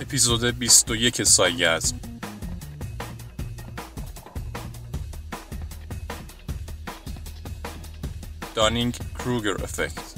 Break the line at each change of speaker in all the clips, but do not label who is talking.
اپیزود 21 سایگزم دانینگ کروگر افکت.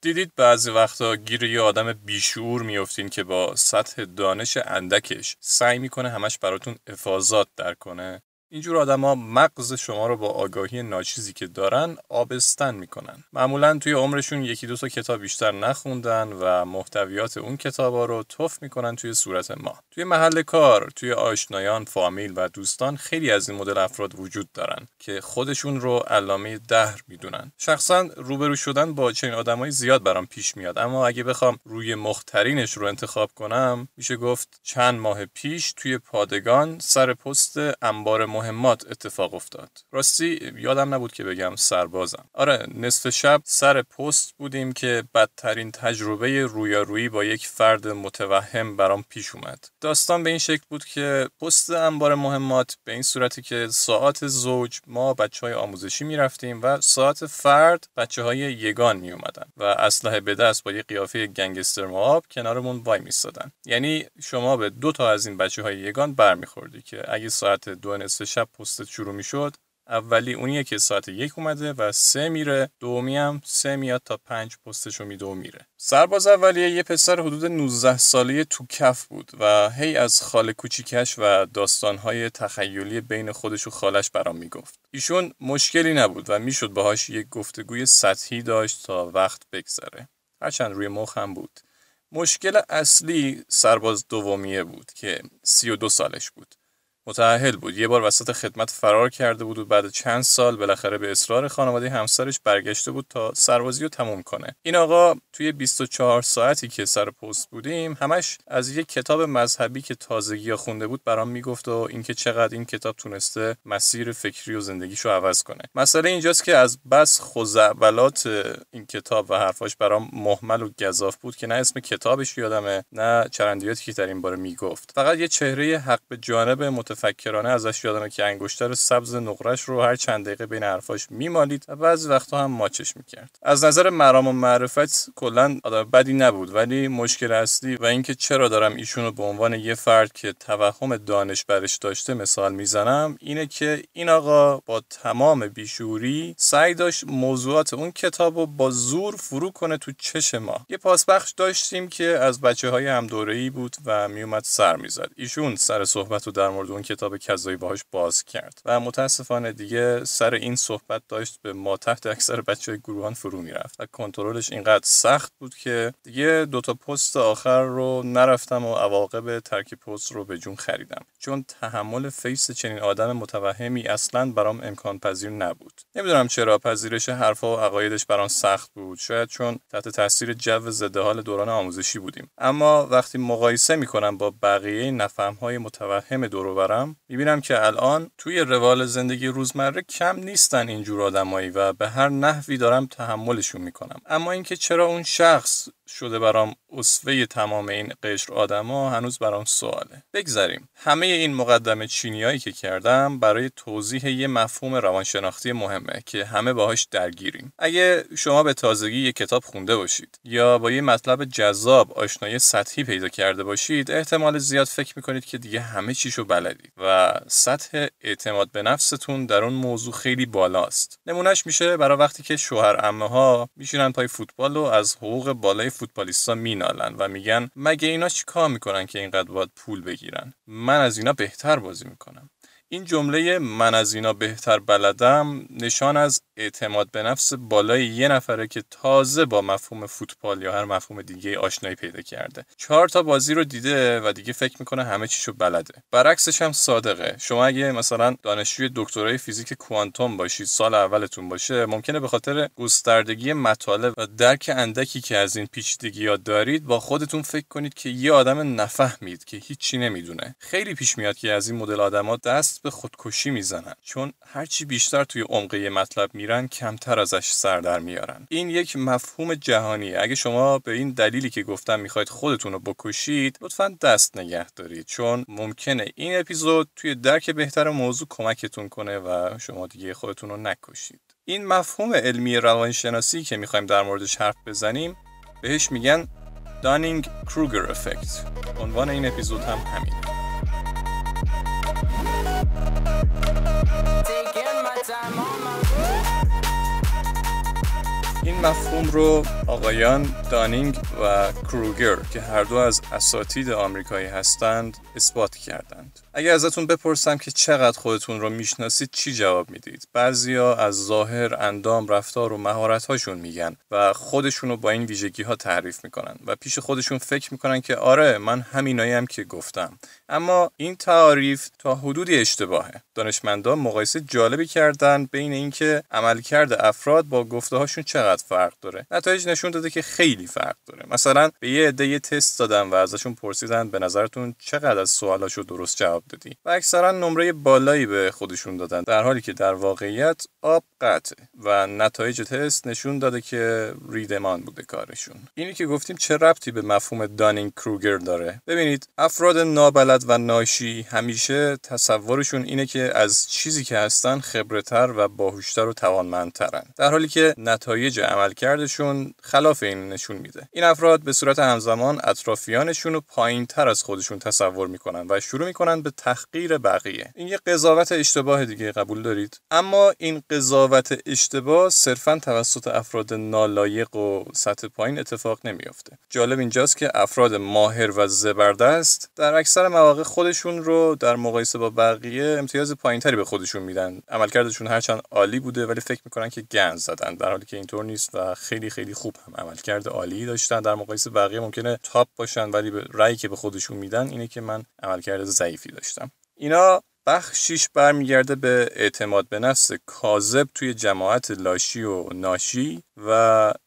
دیدید بعضی وقتا گیر یه آدم بیشعور میفتین که با سطح دانش اندکش سعی می‌کنه همش براتون افاظات در کنه اینجور آدما مغز شما رو با آگاهی ناچیزی که دارن آبستن می‌کنن. معمولا توی عمرشون یکی دو تا کتاب بیشتر نخوندن و محتویات اون کتابا رو تف می‌کنن توی صورت ما. توی محل کار توی آشنایان فامیل و دوستان خیلی از این مدل افراد وجود دارن که خودشون رو علامه دهر می‌دونن. شخصا روبرو شدن با چنین آدمای زیاد برام پیش میاد. اما اگه بخوام روی مخترینش رو انتخاب کنم میشه گفت چند ماه پیش توی پادگان سر پست انبار مهمات اتفاق افتاد. راستی یادم نبود که بگم سربازم. آره نصف شب سر پست بودیم که بدترین تجربه رویارویی با یک فرد متوهم برام پیش اومد. داستان به این شکل بود که پست انبار مهمات به این صورتی که ساعت زوج ما بچه های آموزشی می‌رفتیم و ساعت فرد بچه های یگان می اومدن و اسلحه به دست با یه قیافه گنگستر مواب کنارمون وای میستادن. یعنی شما به دو تا از این بچه های یگان برمیخوردی که اگه ساعت دو نصف شب پستت شروع می‌شد. اولی اونیه که ساعت یک اومده و سه میره دومی هم سه میاد تا پنج پستشو میده و میره. سرباز اولیه یه پسر حدود 19 ساله تو کف بود و هی از خاله کوچیکش و داستانهای تخیلی بین خودش و خالش برام می‌گفت. ایشون مشکلی نبود و می‌شد باهاش یک گفتگوی سطحی داشت تا وقت بگذره. هرچند روی مخ هم بود. مشکل اصلی سرباز دومیه بود که 32 سالش بود. متعهل بود. یه بار وسط خدمت فرار کرده بود و بعد چند سال بالاخره به اصرار خانواده همسرش برگشته بود تا سربازی رو تموم کنه. این آقا توی 24 ساعتی که سر پست بودیم همش از یک کتاب مذهبی که تازگی خونده بود برام می‌گفت و اینکه چقدر این کتاب تونسته مسیر فکری و زندگیشو عوض کنه. مسئله اینجاست که از بس خزعبلات این کتاب و حرفاش برام محمل و گذاف بود که نه اسم کتابش یادمه نه چرندیاتی که در این باره می‌گفت. فقط یه چهره حق به جانب متفکرانه ازش یادمه که انگشتر سبز نقرش رو هر چند دقیقه بین حرفاش میمالید و بعضی وقتا هم ماچش می‌کرد. از نظر مرام و معرفت کلا آدم بدی نبود ولی مشکل اصلی و اینکه چرا دارم ایشون رو به عنوان یه فرد که توهم دانش برش داشته مثال می‌زنم اینه که این آقا با تمام بیشوری سعی داشت موضوعات اون کتاب رو با زور فرو کنه تو چش ما. یه پاسبخش داشتیم که از بچه های هم بود و میومد سر می‌زد. ایشون سر صحبت رو در مورد اون کتاب کذایی باهاش باز کرد و متاسفانه دیگه سر این صحبت داشت به ما تهِ اکثر بچه گروهان فرو می‌رفت و کنترلش اینقدر سخت بود که دیگه دوتا پست آخر رو نرفتم و عواقب ترک پست رو به جون خریدم. چون تحمل face چنین آدم متوهمی اصلا برام امکان پذیر نبود. نمی‌دونم چرا پذیرش حرفها و عقایدش برام سخت بود. شاید چون تحت تاثیر جو ضد حال دوران آموزشی بودیم. اما وقتی مقایسه می‌کنم با بقیه نفهمهای متوهم دور برم می‌بینم که الان توی روال زندگی روزمره کم نیستن اینجور آدمایی و به هر نحوی دارم تحملشون می‌کنم. اما اینکه چرا اون شخص شده برام اصفه تمام این قشر آدما هنوز برام سواله. بگذریم. همه این مقدمه چینیایی که کردم برای توضیح یه مفهوم روانشناختی مهمه که همه باهاش درگیریم. اگه شما به تازگی یه کتاب خونده باشید یا با یه مطلب جذاب آشنایی سطحی پیدا کرده باشید احتمال زیاد فکر می‌کنید که دیگه همه چیشو بلدید و سطح اعتماد به نفستون در اون موضوع خیلی بالاست. نمونهش میشه برای وقتی که شوهر امه ها میشینن پای فوتبال و از حقوق بالای فوتبالیستا مینالن و میگن مگه اینا چیکار می‌کنن که اینقدر باید پول بگیرن؟ من از اینا بهتر بازی می‌کنم. این جمله من از اینا بهتر بلدم نشان از اعتماد به نفس بالای یه نفره که تازه با مفهوم فوتبال یا هر مفهوم دیگه آشنایی پیدا کرده. چهار تا بازی رو دیده و دیگه فکر می‌کنه همه چیشو بلده. برعکسش هم صادقه. شما اگه مثلا دانشجوی دکترای فیزیک کوانتوم باشید سال اولتون باشه ممکنه به خاطر گستردگی مطالب و درک اندکی که از این پیچیدگی ها دارید با خودتون فکر کنید که یه آدم نفهمید که هیچی نمی‌دونه. خیلی پیش میاد که از این مدل آدما دست به خودکشی می‌زنن. چون هرچی بیشتر توی عمقه مطلب میرن کمتر ازش سر در میارن. این یک مفهوم جهانیه. اگه شما به این دلیلی که گفتم می‌خواید خودتون رو بکشید لطفا دست نگه دارید چون ممکنه این اپیزود توی درک بهتر موضوع کمکتون کنه و شما دیگه خودتون رو نکشید. این مفهوم علمی روانشناسی که می‌خوایم در موردش حرف بزنیم بهش میگن دانینگ کروگر افکت عنوان این اپیزود هم همینه. time on my این مفهوم رو آقایان دانینگ و کروگر که هر دو از اساتید آمریکایی هستند اثبات کردند. اگر ازتون بپرسم که چقدر خودتون رو می‌شناسید چی جواب می‌دید؟ بعضیا از ظاهر اندام رفتار و مهارت هاشون میگن و خودشون رو با این ویژگی ها تعریف می‌کنن و پیش خودشون فکر می‌کنن که آره من همینایم که گفتم. اما این تعریف تا حدودی اشتباهه. دانشمندان مقایسه جالبی کردن بین اینکه عملکرد افراد با گفته هاشون چقدر فرق داره؟ نتایج نشون داده که خیلی فرق داره. مثلا به یه عده تست دادن و ازشون پرسیدن به نظرتون چقدر از سوالاشو درست جواب دادی؟ و اکثرا نمره بالایی به خودشون دادن در حالی که در واقعیت آب قطعه و نتایج تست نشون داده که ریدمان بوده کارشون. اینی که گفتیم چه ربطی به مفهوم دانینگ کروگر داره؟ ببینید افراد نابلد و ناشی همیشه تصورشون اینه که از چیزی که هستن خبرتر و باهوشتر و توانمندترن. در حالی که نتایج عملکردشون خلاف این نشون میده. این افراد به صورت همزمان اطرافیانشون رو پایینتر از خودشون تصور می‌کنن و شروع می‌کنن به تحقیر بقیه. این یه قضاوت اشتباه دیگه قبول دارید؟ اما این قضاوت اشتباه صرفا توسط افراد نالایق و سطح پایین اتفاق نمیافته. جالب اینجاست که افراد ماهر و زبردست در اکثر مواقع خودشون رو در مقایسه با بقیه امتیاز پایینتری به خودشون میدن. عملکردشون هرچند عالی بوده ولی فکر می‌کنن که گنز زدن در حالی که اینطور نیست. و خیلی خیلی خوب هم عملکرد عالی داشتن. در مقایسه بقیه ممکنه تاپ باشن ولی به رأیی که به خودشون میدن اینه که من عملکرد ضعیفی داشتم. اینا بخشیش برمیگرده به اعتماد به نفس کاذب توی جماعت لاشی و ناشی و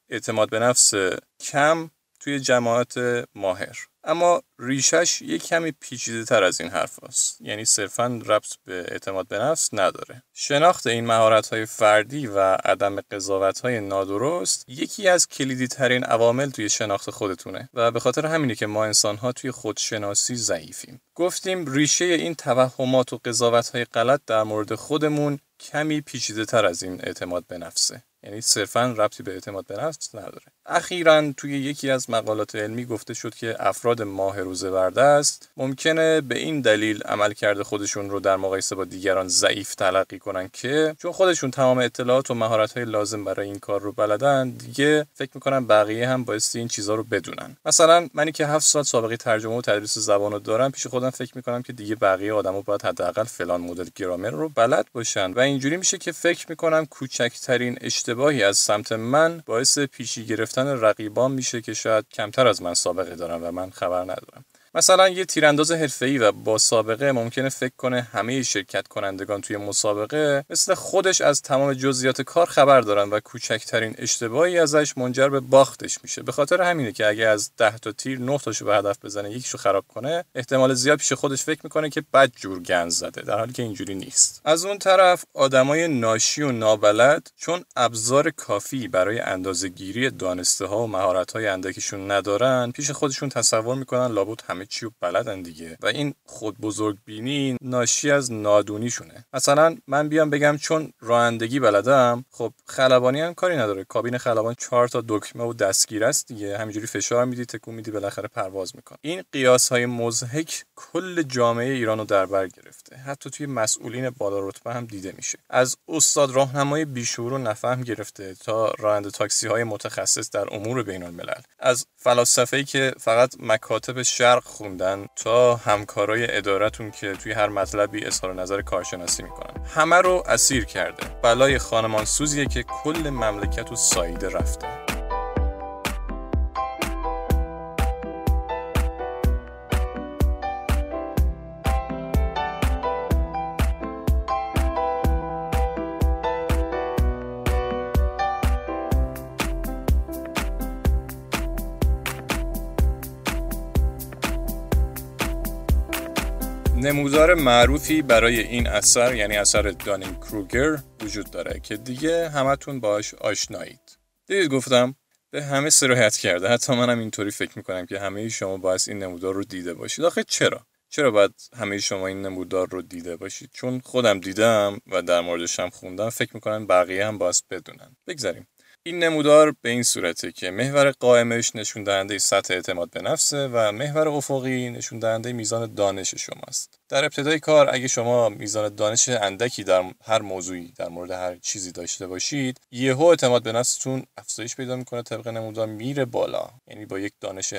اعتماد به نفس کم توی جماعت ماهر. اما ریشش یک کمی پیچیده تر از این حرف هست. یعنی صرفا ربط به اعتماد به نفس نداره. شناخت این مهارت های فردی و عدم قضاوت های نادرست یکی از کلیدی ترین عوامل توی شناخت خودتونه و به خاطر همینه که ما انسان ها توی خودشناسی ضعیفیم. گفتیم ریشه این توهمات و قضاوت های غلط در مورد خودمون کمی پیچیده تر از این اعتماد به نفسه. یعنی صرفا ربطی به اعتماد به نفس نداره. اخیرا توی یکی از مقالات علمی گفته شد که افراد ماهر و است. ممکنه به این دلیل عملکرد خودشون رو در مقایسه با دیگران ضعیف تلقی کنن که چون خودشون تمام اطلاعات و مهارت های لازم برای این کار رو بلدن دیگه فکر می‌کنن بقیه هم بایستی این چیزها رو بدونن. مثلا منی که هفت سال سابقه ترجمه و تدریس زبان رو دارم پیش خودم فکر می‌کنم که دیگه بقیه آدما باید حداقل فلان مدل گرامر رو بلد باشن. و اینجوری میشه که فکر می‌کنم کوچکترین اشتباهی از سمت من باعث پیشی گرفتن رقیبان میشه که شاید کمتر از من سابقه دارن و من خبر ندارم. مثلا یه تیرانداز حرفه‌ای و با سابقه ممکنه فکر کنه همه شرکت کنندگان توی مسابقه مثل خودش از تمام جزئیات کار خبر دارن و کوچکترین اشتباهی ازش منجر به باختش میشه. به خاطر همینه که اگه از 10 تا تیر 9 تاشو به هدف بزنه یکیشو خراب کنه احتمال زیاد پیش خودش فکر می‌کنه که بد جور گنز زده. در حالی که اینجوری نیست. از اون طرف آدمای ناشی و نابلد چون ابزار کافی برای اندازه‌گیری دانسته و مهارت های اندکشون ندارن پیش خودشون تصور می‌کنن لابد همه چی رو بلدن دیگه. و این خود بزرگ بینی ناشی از نادونیشونه. مثلا من بیام بگم چون رانندگی بلدم خب خلبانی هم کاری نداره. کابین خلبان چهار تا دکمه و دستگیر است دیگه. همینجوری فشار میدی تکون میدی بالاخره پرواز می‌کنه این قیاس های مزهک کل جامعه ایران رو در بر گرفته. حتی توی مسئولین بالا رتبه هم دیده میشه. از استاد راهنمای بیشور و نفهم گرفته تا راننده تاکسی های متخصص در امور بین الملل از فلاسفه که فقط مکاتب شرق خوندن تا همکارای ادارتون که توی هر مطلبی اظهار نظر کارشناسی می‌کنن. همه رو اسیر کرده. بلای خانمان سوزیه که کل مملکت و سایده رفته. نمودار معروفی برای این اثر یعنی اثر دانینگ کروگر وجود داره که دیگه همتون باش آشنایید. دیدید گفتم به همه سرایت کرده. حتی منم اینطوری فکر می‌کنم که همه شما باید این نمودار رو دیده باشید. آخه چرا؟ چرا باید همه شما این نمودار رو دیده باشید؟ چون خودم دیدم و در موردش هم خوندم. فکر می‌کنم بقیه هم باید بدونن. بگذاریم. این نمودار به این صورته که محور قائمش نشون دهنده سطح اعتماد به نفسه و محور افقی نشون دهنده میزان دانش شماست. در ابتدای کار اگه شما میزان دانش اندکی در هر موضوعی در مورد هر چیزی داشته باشید، یهو اعتماد به نفستون افزایش پیدا می‌کنه طبق نمودار میره بالا. یعنی با یک دانش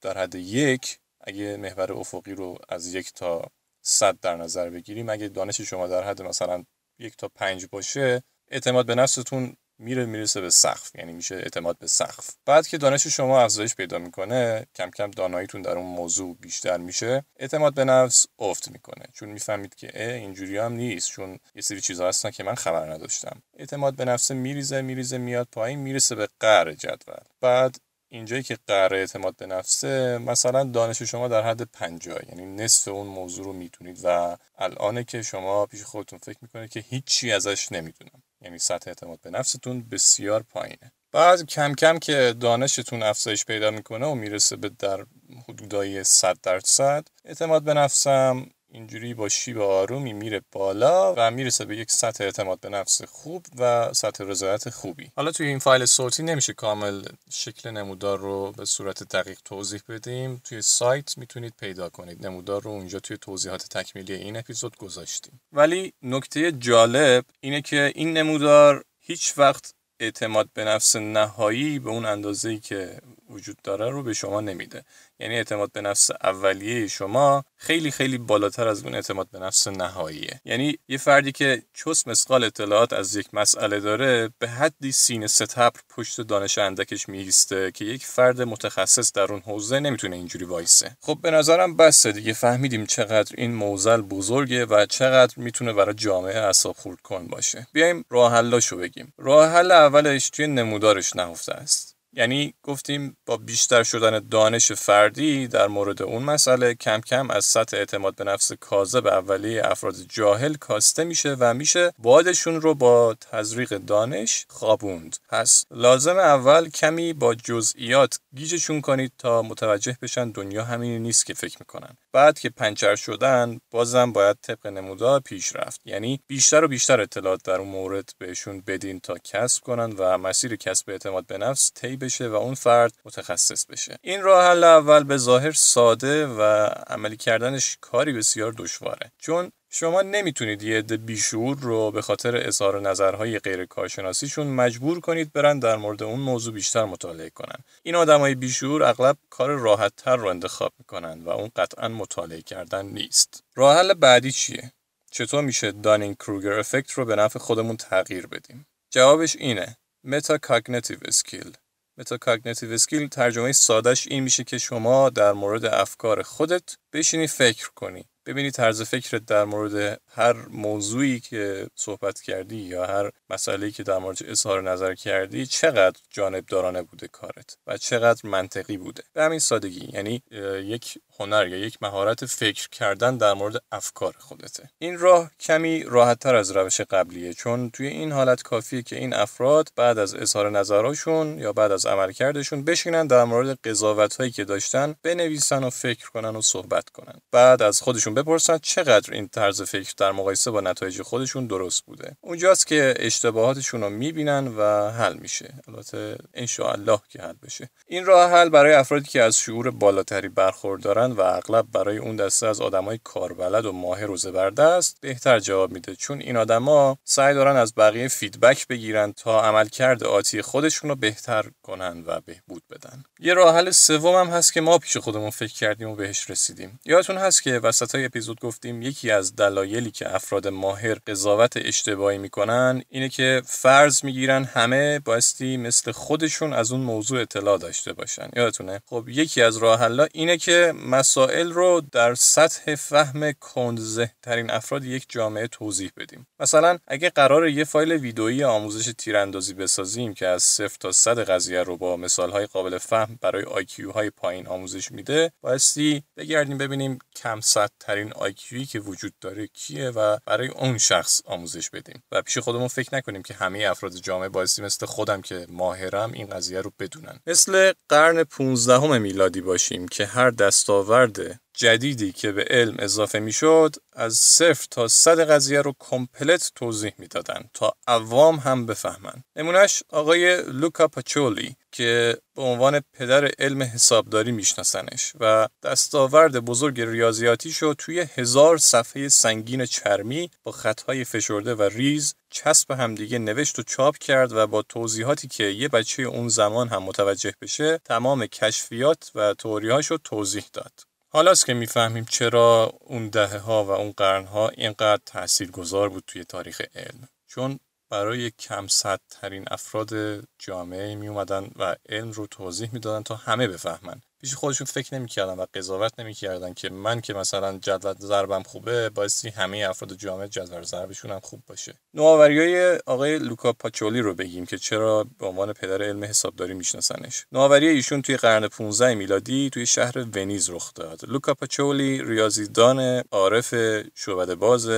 در حد یک اگه محور افقی رو از یک تا صد در نظر بگیریم اگه دانش شما در حد مثلا یک تا پنج باشه اعتماد به نفستون میره می‌رسه به سقف یعنی میشه اعتماد به سقف. بعد که دانش شما افزایش پیدا می‌کنه کم کم داناییتون در اون موضوع بیشتر میشه اعتماد به نفس افت می‌کنه. چون می‌فهمید که اینجوری هم نیست چون یه سری چیزا هستن که من خبر نداشتم. اعتماد به نفس میریزه میریزه میاد پایین می‌رسه به قعر جدول. بعد اینجایی که قرار اعتماد به نفسه مثلا دانش شما در حد 50 یعنی نصف اون موضوع رو می‌تونید. و الانه که شما پیش خودتون فکر می‌کنید که هیچی ازش نمی‌دونم. یعنی سطح اعتماد به نفستون بسیار پایینه. بعد کم کم که دانشتون افزایش پیدا می‌کنه و می‌رسه به در حدودای 100 درصد اعتماد به نفسم اینجوری با شیب آرومی میره بالا و می‌رسه به یک سطح اعتماد به نفس خوب و سطح رضایت خوبی. حالا توی این فایل صوتی نمیشه کامل شکل نمودار رو به صورت دقیق توضیح بدیم. توی سایت می‌تونید پیدا کنید. نمودار رو اونجا توی توضیحات تکمیلی این اپیزود گذاشتیم. ولی نکته جالب اینه که این نمودار هیچ وقت اعتماد به نفس نهایی به اون اندازه‌ای که وجود داره رو به شما نمیده. یعنی اعتماد به نفس اولیه شما خیلی خیلی بالاتر از اون اعتماد به نفس نهاییه. یعنی یه فردی که چوس مسقال اطلاعات از یک مسئله داره به حدی سینه ستبر پشت دانش اندکش میایسته که یک فرد متخصص در اون حوزه نمی‌تونه اینجوری وایسه. خب به نظرم بسه دیگه فهمیدیم چقدر این موزل بزرگه و چقدر می‌تونه برای جامعه اصاب خورد کن باشه. بیایم راه حلاشو بگیم. راه حل اولش توی نمودارش نهفته است. یعنی گفتیم با بیشتر شدن دانش فردی در مورد اون مسئله کم کم از سطح اعتماد به نفس کاذب اولیه افراد جاهل کاسته میشه و میشه بادشون رو با تزریق دانش خوابوند. پس لازم اول کمی با جزئیات گیجشون کنید تا متوجه بشن دنیا همینی نیست که فکر می‌کنن. بعد که پنچر شدن بازم باید طبق نمودار پیش رفت. یعنی بیشتر و بیشتر اطلاعات در اون مورد بهشون بدین تا کسب کنن و مسیر کسب اعتماد به نفس طی بشه و اون فرد متخصص بشه. این راه حل اول به ظاهر ساده و عملی کردنش کاری بسیار دشواره. چون شما نمی‌تونید یه عده بیشعور رو به خاطر اظهار نظرهای غیر کارشناسیشون مجبور کنید برن در مورد اون موضوع بیشتر مطالعه کنن. این آدمای بیشعور اغلب کار راحت تر رو انتخاب می‌کنن و اون قطعا مطالعه کردن نیست. راه حل بعدی چیه؟ چطور میشه دانینگ کروگر effect رو به نفع خودمون تغییر بدیم؟ جوابش اینه. metacognitive skill. metacognitive skill ترجمه سادش این میشه که شما در مورد افکار خودت بشینی فکر کنی. ببینی طرز فکرت در مورد هر موضوعی که صحبت کردی یا هر مسئله که در مورد اظهار نظر کردی چقدر جانبدارانه بوده کارت و چقدر منطقی بوده؟ به همین سادگی یعنی یک هنر یا یک مهارت فکر کردن در مورد افکار خودته. این راه کمی راحتتر از روش قبلیه چون توی این حالت کافیه که این افراد بعد از اظهار نظرهاشون یا بعد از عملکردشون بشینن در مورد قضاوت هایی که داشتن بنویسن و فکر کنن و صحبت کنن. بعد از خودشون بپرسن چقدر این طرز فکر در مقایسه با نتایج خودشون درست بوده. اونجاست که اشتباهاتشون رو می‌بینن و حل میشه. البته الله که حل بشه. این راه حل برای افرادی که از شعور بالاتری برخوردارن و اغلب برای اون دسته از آدمای کاربلد و ماهر و زبردست بهتر جواب میده. چون این آدما سعی دارن از بقیه فیدبک بگیرن تا عملکرد آتی خودشون رو بهتر کنن و بهبود بدن. یه راه حل سوم هم هست که ما پیش خودمون فکر کردیم و بهش رسیدیم. یادتون هست که وسط های اپیزود گفتیم یکی از دلایلی که افراد ماهر قضاوت اشتباهی می‌کنن اینه که فرض می‌گیرن همه بایستی مثل خودشون از اون موضوع اطلاع داشته باشن. یادتونه؟ خب یکی از راه اینه که مسائل رو در سطح فهم کندزه ترین افراد یک جامعه توضیح بدیم. مثلا اگه قرار یه فایل ویدئویی آموزش تیراندازی بسازیم که از صفر تا صد قضیه رو با مثال های قابل فهم برای آیکیو های پایین آموزش میده بایستی بگردیم ببینیم کم صد ترین آیکیویی که وجود داره کیه و برای اون شخص آموزش بدیم. و پیش خودمون فکر نکنیم که همه افراد جامعه بایستی مثل خودم که ماهرم این قضیه رو بدونن. مثل قرن 15 میلادی باشیم که هر دستاورد جدیدی که به علم اضافه می‌شد از صفر تا صد قضیه رو کمپلت توضیح می‌دادن تا عوام هم بفهمن. نمونهش آقای لوکا پاچولی که به عنوان پدر علم حسابداری میشناسنش و دستاورد بزرگ ریاضیاتی شد توی هزار صفحه سنگین چرمی با خطهای فشرده و ریز چسب همدیگه نوشت و چاپ کرد و با توضیحاتی که یه بچه اون زمان هم متوجه بشه تمام کشفیات و توریهاش رو توضیح داد. حالاست که می‌فهمیم چرا اون دهه ها و اون قرن ها اینقدر تأثیر گذار بود توی تاریخ علم. چون برای کم ترین افراد جامعه می اومدن و علم رو توضیح می‌دادن تا همه بفهمن. پیش خودشون فکر نمی‌کردن و قضاوت نمی‌کردن که من که مثلا جدول ضربم خوبه بایستی همه افراد جامعه جدول ضربشون هم خوب باشه. نوآوریای آقای لوکا پاچولی رو بگیم که چرا به عنوان پدر علم حسابداری میشناسنش. نوآوری ایشون توی قرن 15 میلادی توی شهر ونیز رخ داد. لوکا پاچولی ریاضیدان عارف شعبده باز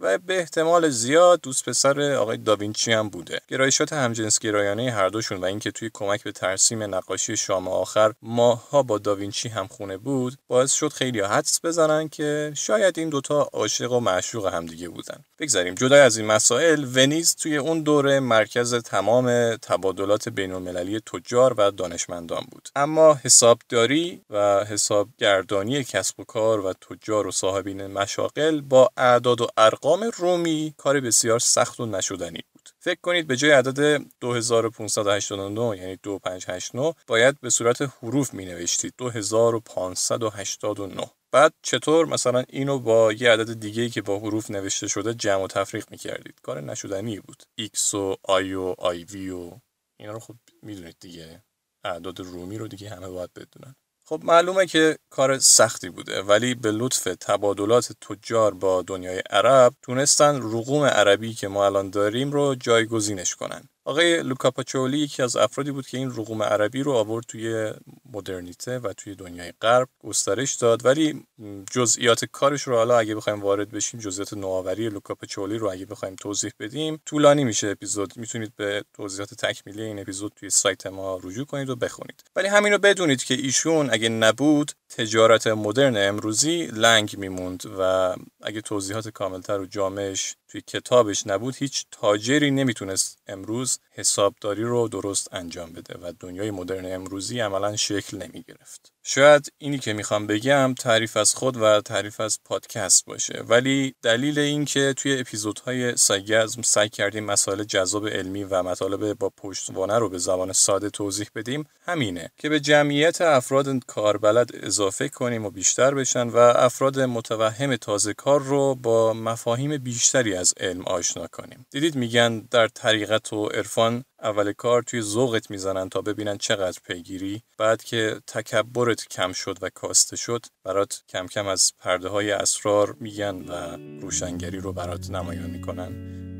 و به احتمال زیاد دوست پسر آقای داوینچی هم بوده. گرایشات همجنس گرایانه هر دوشون و اینکه توی کمک به ترسیم نقاشی شام آخر ماها با داوینچی هم خونه بود باعث شد خیلی حدس بزنن که شاید این دوتا عاشق و معشوق همدیگه بودن. بگذاریم. جدا از این مسائل ونیز توی اون دوره مرکز تمام تبادلات بین المللی تجار و دانشمندان بود. اما حسابداری و حسابگردانی کسب و کار و تجار و صاحبین مشاغل با اعداد و ارقام رومی کار بسیار سخت و نشدنی فکر کنید به جای عدد 2589 یعنی 2589 باید به صورت حروف می نوشتید 2589 بعد چطور مثلا اینو با یه عدد دیگه که با حروف نوشته شده جمع و تفریق می‌کردید؟ کار نشدنی بود. X و I و IV و اینا رو خب می‌دونید دیگه. اعداد رومی رو دیگه همه باید بدونن. خب معلومه که کار سختی بوده ولی به لطف تبادلات تجار با دنیای عرب تونستن رقوم عربی که ما الان داریم رو جایگزینش کنن. آقای لوکا پاچولی یکی از افرادی بود که این رقوم عربی رو آورد توی مدرنیته و توی دنیای غرب گسترش داد ولی جزئیات کارش رو حالا اگه بخوایم وارد بشیم جزئیات نوآوری لوکا پاچولی رو اگه بخوایم توضیح بدیم طولانی میشه اپیزود. می‌تونید به توضیحات تکمیلی این اپیزود توی سایت ما رجوع کنید و بخونید. ولی همین رو بدونید که ایشون اگه نبود تجارت مدرن امروزی لنگ میموند و اگه توضیحات کاملتر و جامعش توی کتابش نبود هیچ تاجری نمی‌تونست امروز حسابداری رو درست انجام بده و دنیای مدرن امروزی عملا شکل نمی گرفت. شاید اینی که می‌خوام بگم تعریف از خود و تعریف از پادکست باشه. ولی دلیل این که توی اپیزودهای سایگزم سعی کردیم مسائل جذاب علمی و مطالب با پشتوانه رو به زبان ساده توضیح بدیم همینه که به جمعیت افراد کاربلد اضافه کنیم و بیشتر بشن و افراد متوهم تازه کار رو با مفاهیم بیشتری از علم آشنا کنیم. دیدید میگن در طریقت و عرفان اول کار توی ذوقت می‌زنن تا ببینن چقدر پیگیری. بعد که تکبرت کم شد و کاسته شد برات کم کم از پرده های اسرار میگن و روشنگری رو برات نمایان می‌کنن.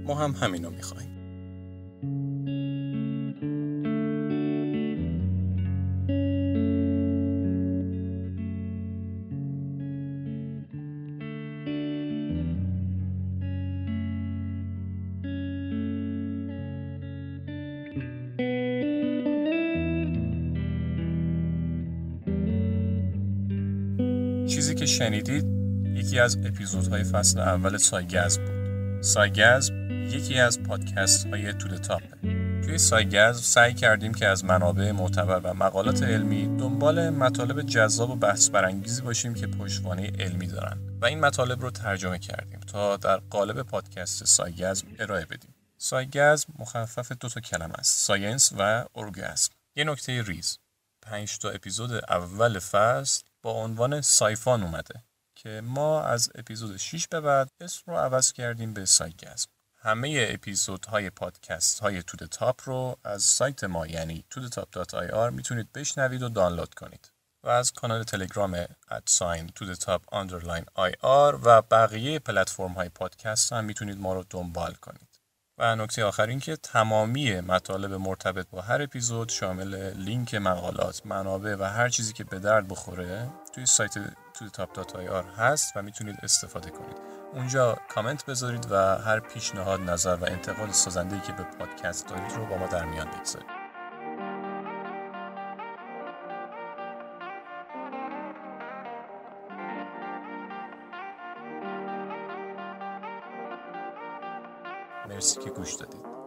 ما هم همینو می‌خوایم. چیزی که شنیدید یکی از اپیزودهای فصل اول سایگزم بود. سایگزم یکی از پادکست های تو تاپه توی سایگزم سعی کردیم که از منابع معتبر و مقالات علمی دنبال مطالب جذاب و بحث برانگیزی باشیم که پشتوانه علمی دارن. و این مطالب رو ترجمه کردیم تا در قالب پادکست سایگزم ارائه بدیم. سایگزم مخفف دو تا کلمه است science و اورگاسم یه نکته ریز پنج تا اپیزود اول فصل با عنوان سایفان اومده که ما از اپیزود 6 به بعد اسم رو عوض کردیم به سایگزم همه اپیزودهای پادکست های تو تاپ رو از سایت ما یعنی tudetop.ir می‌تونید بشنوید و دانلود کنید. و از کانال تلگرام at sign تو تاپ underline IR و بقیه پلتفرم های پادکست هم می‌تونید ما رو دنبال کنید. و نکته آخر این که تمامی مطالب مرتبط با هر اپیزود شامل لینک مقالات منابع و هر چیزی که به درد بخوره توی سایت تو تاپ دات آر هست و می‌تونید استفاده کنید. اونجا کامنت بذارید و هر پیشنهاد نظر و انتقال سازنده که به پادکست دارید رو با ما در میان بگذارید. مرسی که گوش دادید.